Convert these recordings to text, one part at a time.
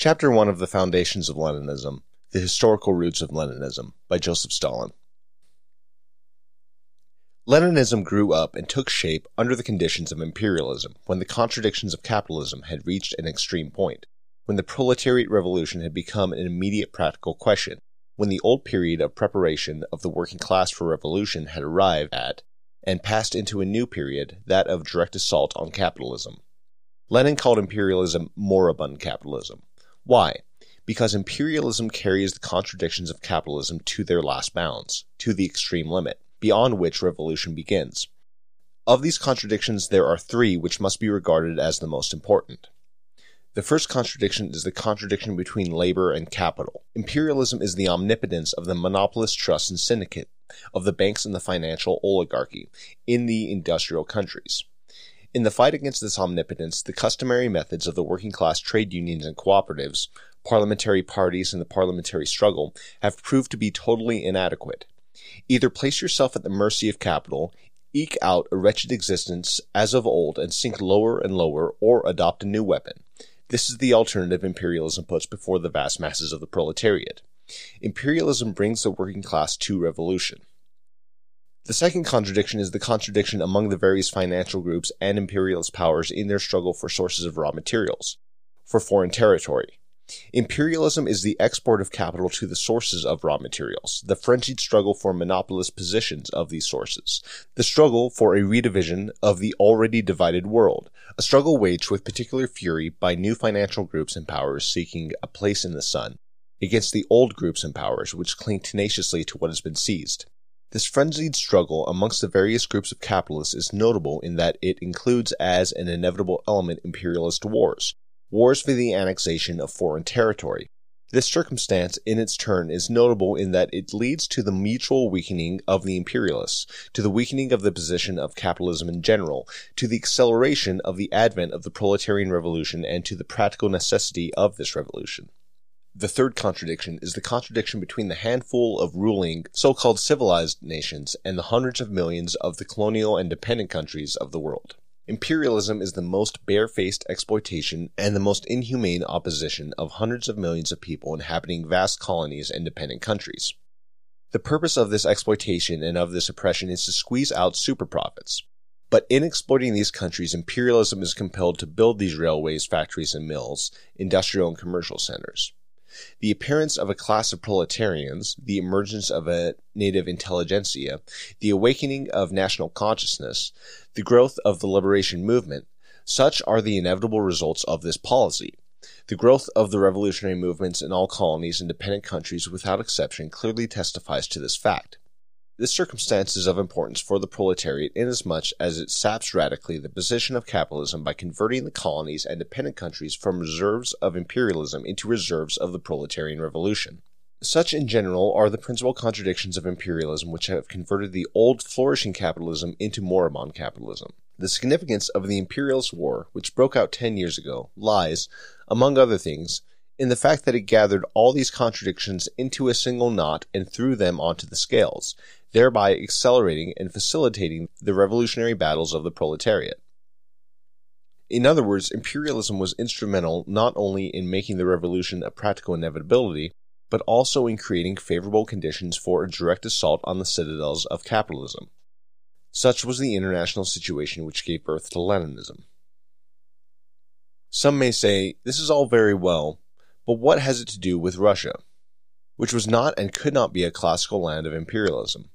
Chapter 1 of The Foundations of Leninism The Historical Roots of Leninism by Joseph Stalin. Leninism grew up and took shape under the conditions of imperialism when the contradictions of capitalism had reached an extreme point, when the proletariat revolution had become an immediate practical question, when the old period of preparation of the working class for revolution had arrived at and passed into a new period, that of direct assault on capitalism. Lenin called imperialism moribund capitalism. Why? Because imperialism carries the contradictions of capitalism to their last bounds, to the extreme limit, beyond which revolution begins. Of these contradictions, there are three which must be regarded as the most important. The first contradiction is the contradiction between labor and capital. Imperialism is the omnipotence of the monopolist trust and syndicate, of the banks and the financial oligarchy in the industrial countries. In the fight against this omnipotence, the customary methods of the working class trade unions and cooperatives, parliamentary parties, and the parliamentary struggle have proved to be totally inadequate. Either place yourself at the mercy of capital, eke out a wretched existence as of old and sink lower and lower, or adopt a new weapon. This is the alternative imperialism puts before the vast masses of the proletariat. Imperialism brings the working class to revolution. The second contradiction is the contradiction among the various financial groups and imperialist powers in their struggle for sources of raw materials, for foreign territory. Imperialism is the export of capital to the sources of raw materials, the frenzied struggle for monopolist positions of these sources, the struggle for a redivision of the already divided world, a struggle waged with particular fury by new financial groups and powers seeking a place in the sun, against the old groups and powers which cling tenaciously to what has been seized. This frenzied struggle amongst the various groups of capitalists is notable in that it includes as an inevitable element imperialist wars, wars for the annexation of foreign territory. This circumstance in its turn is notable in that it leads to the mutual weakening of the imperialists, to the weakening of the position of capitalism in general, to the acceleration of the advent of the proletarian revolution, and to the practical necessity of this revolution. The third contradiction is the contradiction between the handful of ruling, so-called civilized nations and the hundreds of millions of the colonial and dependent countries of the world. Imperialism is the most barefaced exploitation and the most inhumane opposition of hundreds of millions of people inhabiting vast colonies and dependent countries. The purpose of this exploitation and of this oppression is to squeeze out super profits. But in exploiting these countries, imperialism is compelled to build these railways, factories, and mills, industrial and commercial centers. The appearance of a class of proletarians, the emergence of a native intelligentsia, the awakening of national consciousness, the growth of the liberation movement, such are the inevitable results of this policy. The growth of the revolutionary movements in all colonies and dependent countries without exception clearly testifies to this fact. This circumstance is of importance for the proletariat inasmuch as it saps radically the position of capitalism by converting the colonies and dependent countries from reserves of imperialism into reserves of the proletarian revolution. Such, in general, are the principal contradictions of imperialism which have converted the old flourishing capitalism into moribund capitalism. The significance of the imperialist war, which broke out ten years ago, lies, among other things, in the fact that it gathered all these contradictions into a single knot and threw them onto the scales, thereby accelerating and facilitating the revolutionary battles of the proletariat. In other words, imperialism was instrumental not only in making the revolution a practical inevitability, but also in creating favorable conditions for a direct assault on the citadels of capitalism. Such was the international situation which gave birth to Leninism. Some may say, this is all very well, but what has it to do with Russia, which was not and could not be a classical land of imperialism?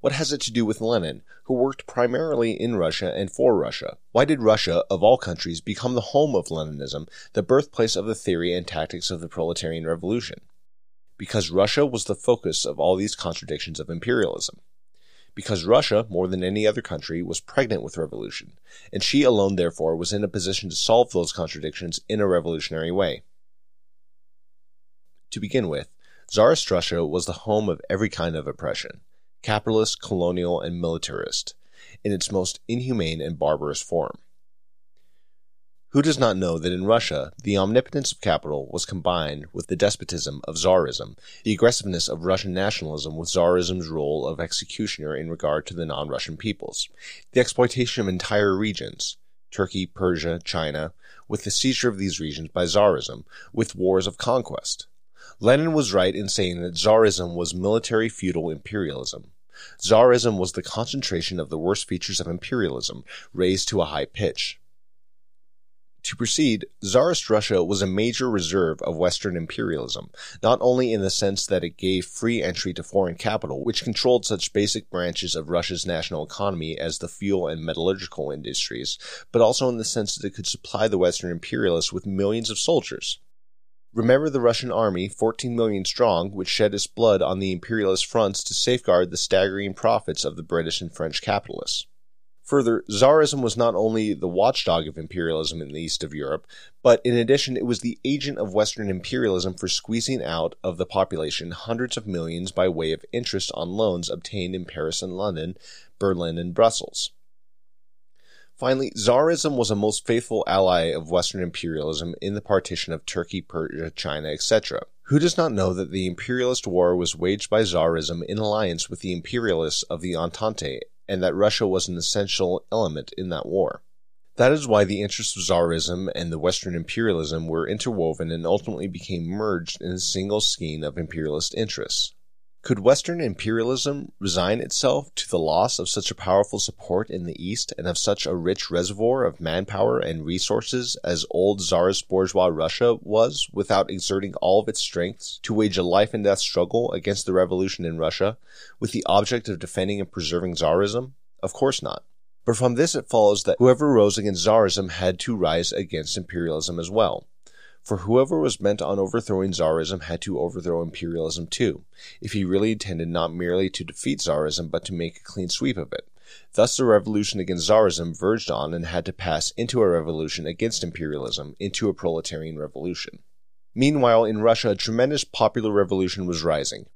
What has it to do with Lenin, who worked primarily in Russia and for Russia? Why did Russia, of all countries, become the home of Leninism, the birthplace of the theory and tactics of the proletarian revolution? Because Russia was the focus of all these contradictions of imperialism. Because Russia, more than any other country, was pregnant with revolution, and she alone, therefore, was in a position to solve those contradictions in a revolutionary way. To begin with, Tsarist Russia was the home of every kind of oppression capitalist, colonial, and militarist, in its most inhumane and barbarous form. Who does not know that in Russia the omnipotence of capital was combined with the despotism of Tsarism, the aggressiveness of Russian nationalism with Tsarism's role of executioner in regard to the non Russian peoples, the exploitation of entire regions, Turkey, Persia, China, with the seizure of these regions by Tsarism, with wars of conquest. Lenin was right in saying that Tsarism was military feudal imperialism. Tsarism was the concentration of the worst features of imperialism, raised to a high pitch. To proceed, Tsarist Russia was a major reserve of Western imperialism, not only in the sense that it gave free entry to foreign capital, which controlled such basic branches of Russia's national economy as the fuel and metallurgical industries, but also in the sense that it could supply the Western imperialists with millions of soldiers. Remember the Russian army, 14 million strong, which shed its blood on the imperialist fronts to safeguard the staggering profits of the British and French capitalists. Further, Tsarism was not only the watchdog of imperialism in the east of Europe, but in addition, it was the agent of Western imperialism for squeezing out of the population hundreds of millions by way of interest on loans obtained in Paris and London, Berlin and Brussels. Finally, Tsarism was a most faithful ally of Western imperialism in the partition of Turkey, Persia, China, etc. Who does not know that the imperialist war was waged by Tsarism in alliance with the imperialists of the Entente and that Russia was an essential element in that war. That is why the interests of Tsarism and the Western imperialism were interwoven and ultimately became merged in a single skein of imperialist interests. Could Western imperialism resign itself to the loss of such a powerful support in the East and of such a rich reservoir of manpower and resources as old Tsarist bourgeois Russia was without exerting all of its strengths to wage a life and death struggle against the revolution in Russia with the object of defending and preserving Tsarism? Of course not. But from this it follows that whoever rose against Tsarism had to rise against imperialism as well. For whoever was bent on overthrowing Tsarism had to overthrow imperialism too, if he really intended not merely to defeat Tsarism but to make a clean sweep of it. Thus the revolution against Tsarism verged on and had to pass into a revolution against imperialism, into a proletarian revolution. Meanwhile, in Russia, a tremendous popular revolution was rising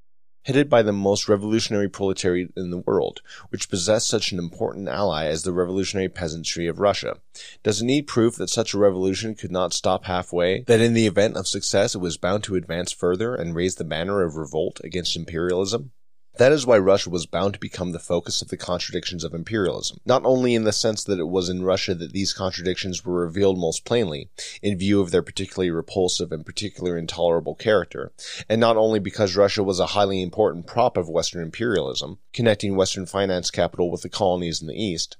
headed by the most revolutionary proletariat in the world, which possessed such an important ally as the revolutionary peasantry of Russia. Does it need proof that such a revolution could not stop halfway, that in the event of success it was bound to advance further and raise the banner of revolt against imperialism? That is why Russia was bound to become the focus of the contradictions of imperialism, not only in the sense that it was in Russia that these contradictions were revealed most plainly, in view of their particularly repulsive and particularly intolerable character, and not only because Russia was a highly important prop of Western imperialism, connecting Western finance capital with the colonies in the East,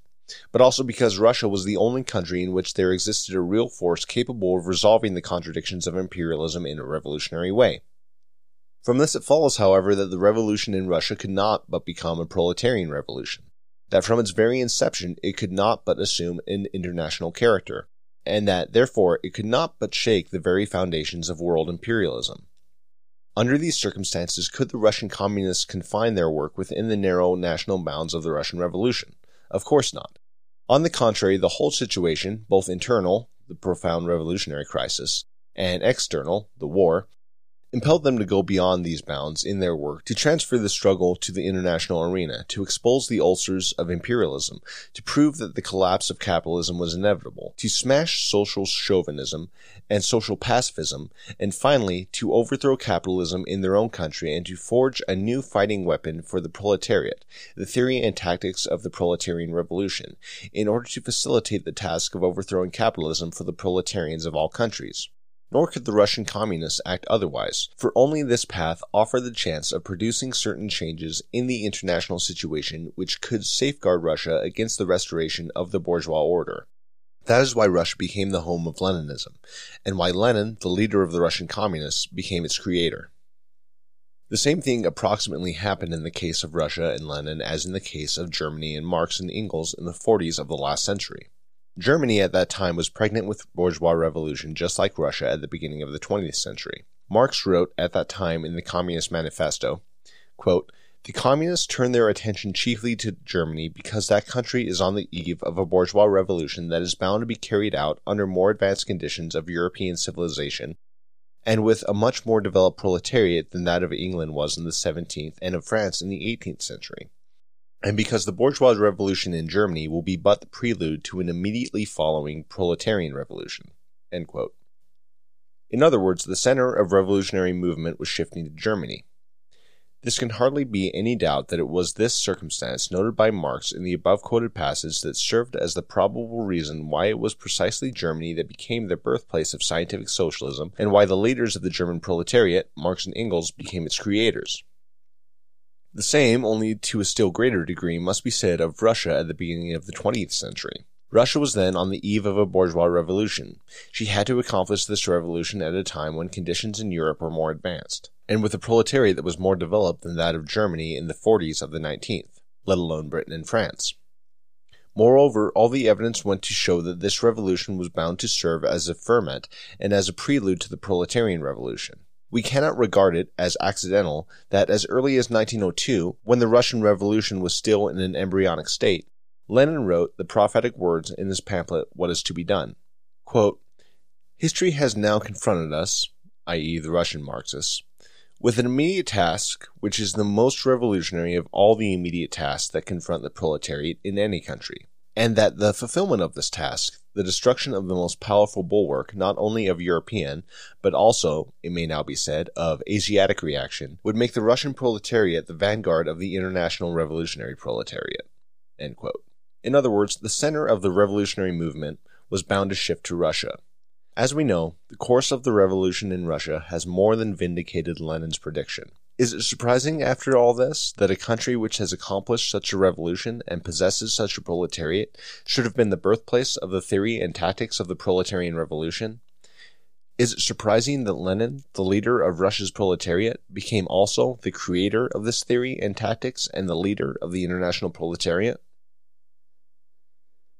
but also because Russia was the only country in which there existed a real force capable of resolving the contradictions of imperialism in a revolutionary way. From this it follows, however, that the revolution in Russia could not but become a proletarian revolution, that from its very inception it could not but assume an international character, and that, therefore, it could not but shake the very foundations of world imperialism. Under these circumstances, could the Russian communists confine their work within the narrow national bounds of the Russian Revolution? Of course not. On the contrary, the whole situation, both internal, the profound revolutionary crisis, and external, the war, impelled them to go beyond these bounds in their work, to transfer the struggle to the international arena, to expose the ulcers of imperialism, to prove that the collapse of capitalism was inevitable, to smash social chauvinism and social pacifism, and finally to overthrow capitalism in their own country and to forge a new fighting weapon for the proletariat, the theory and tactics of the proletarian revolution, in order to facilitate the task of overthrowing capitalism for the proletarians of all countries. Nor could the Russian communists act otherwise, for only this path offered the chance of producing certain changes in the international situation which could safeguard Russia against the restoration of the bourgeois order. That is why Russia became the home of Leninism, and why Lenin, the leader of the Russian communists, became its creator. The same thing approximately happened in the case of Russia and Lenin as in the case of Germany and Marx and Engels in the 40s of the last century. Germany at that time was pregnant with bourgeois revolution just like Russia at the beginning of the 20th century. Marx wrote at that time in the Communist Manifesto, quote, the communists turn their attention chiefly to Germany because that country is on the eve of a bourgeois revolution that is bound to be carried out under more advanced conditions of European civilization and with a much more developed proletariat than that of England was in the 17th and of France in the 18th century and because the bourgeois revolution in Germany will be but the prelude to an immediately following proletarian revolution. In other words, the center of revolutionary movement was shifting to Germany. This can hardly be any doubt that it was this circumstance noted by Marx in the above quoted passage that served as the probable reason why it was precisely Germany that became the birthplace of scientific socialism and why the leaders of the German proletariat, Marx and Engels, became its creators. The same, only to a still greater degree, must be said of Russia at the beginning of the 20th century. Russia was then on the eve of a bourgeois revolution. She had to accomplish this revolution at a time when conditions in Europe were more advanced, and with a proletariat that was more developed than that of Germany in the 40s of the 19th, let alone Britain and France. Moreover, all the evidence went to show that this revolution was bound to serve as a ferment and as a prelude to the proletarian revolution. We cannot regard it as accidental that as early as 1902, when the Russian Revolution was still in an embryonic state, Lenin wrote the prophetic words in his pamphlet, What is to be Done? Quote, History has now confronted us, i.e., the Russian Marxists, with an immediate task which is the most revolutionary of all the immediate tasks that confront the proletariat in any country, and that the fulfillment of this task, the destruction of the most powerful bulwark not only of European, but also, it may now be said, of Asiatic reaction, would make the Russian proletariat the vanguard of the international revolutionary proletariat. In other words, the center of the revolutionary movement was bound to shift to Russia. As we know, the course of the revolution in Russia has more than vindicated Lenin's prediction. Is it surprising, after all this, that a country which has accomplished such a revolution and possesses such a proletariat should have been the birthplace of the theory and tactics of the proletarian revolution? Is it surprising that Lenin, the leader of Russia's proletariat, became also the creator of this theory and tactics and the leader of the international proletariat?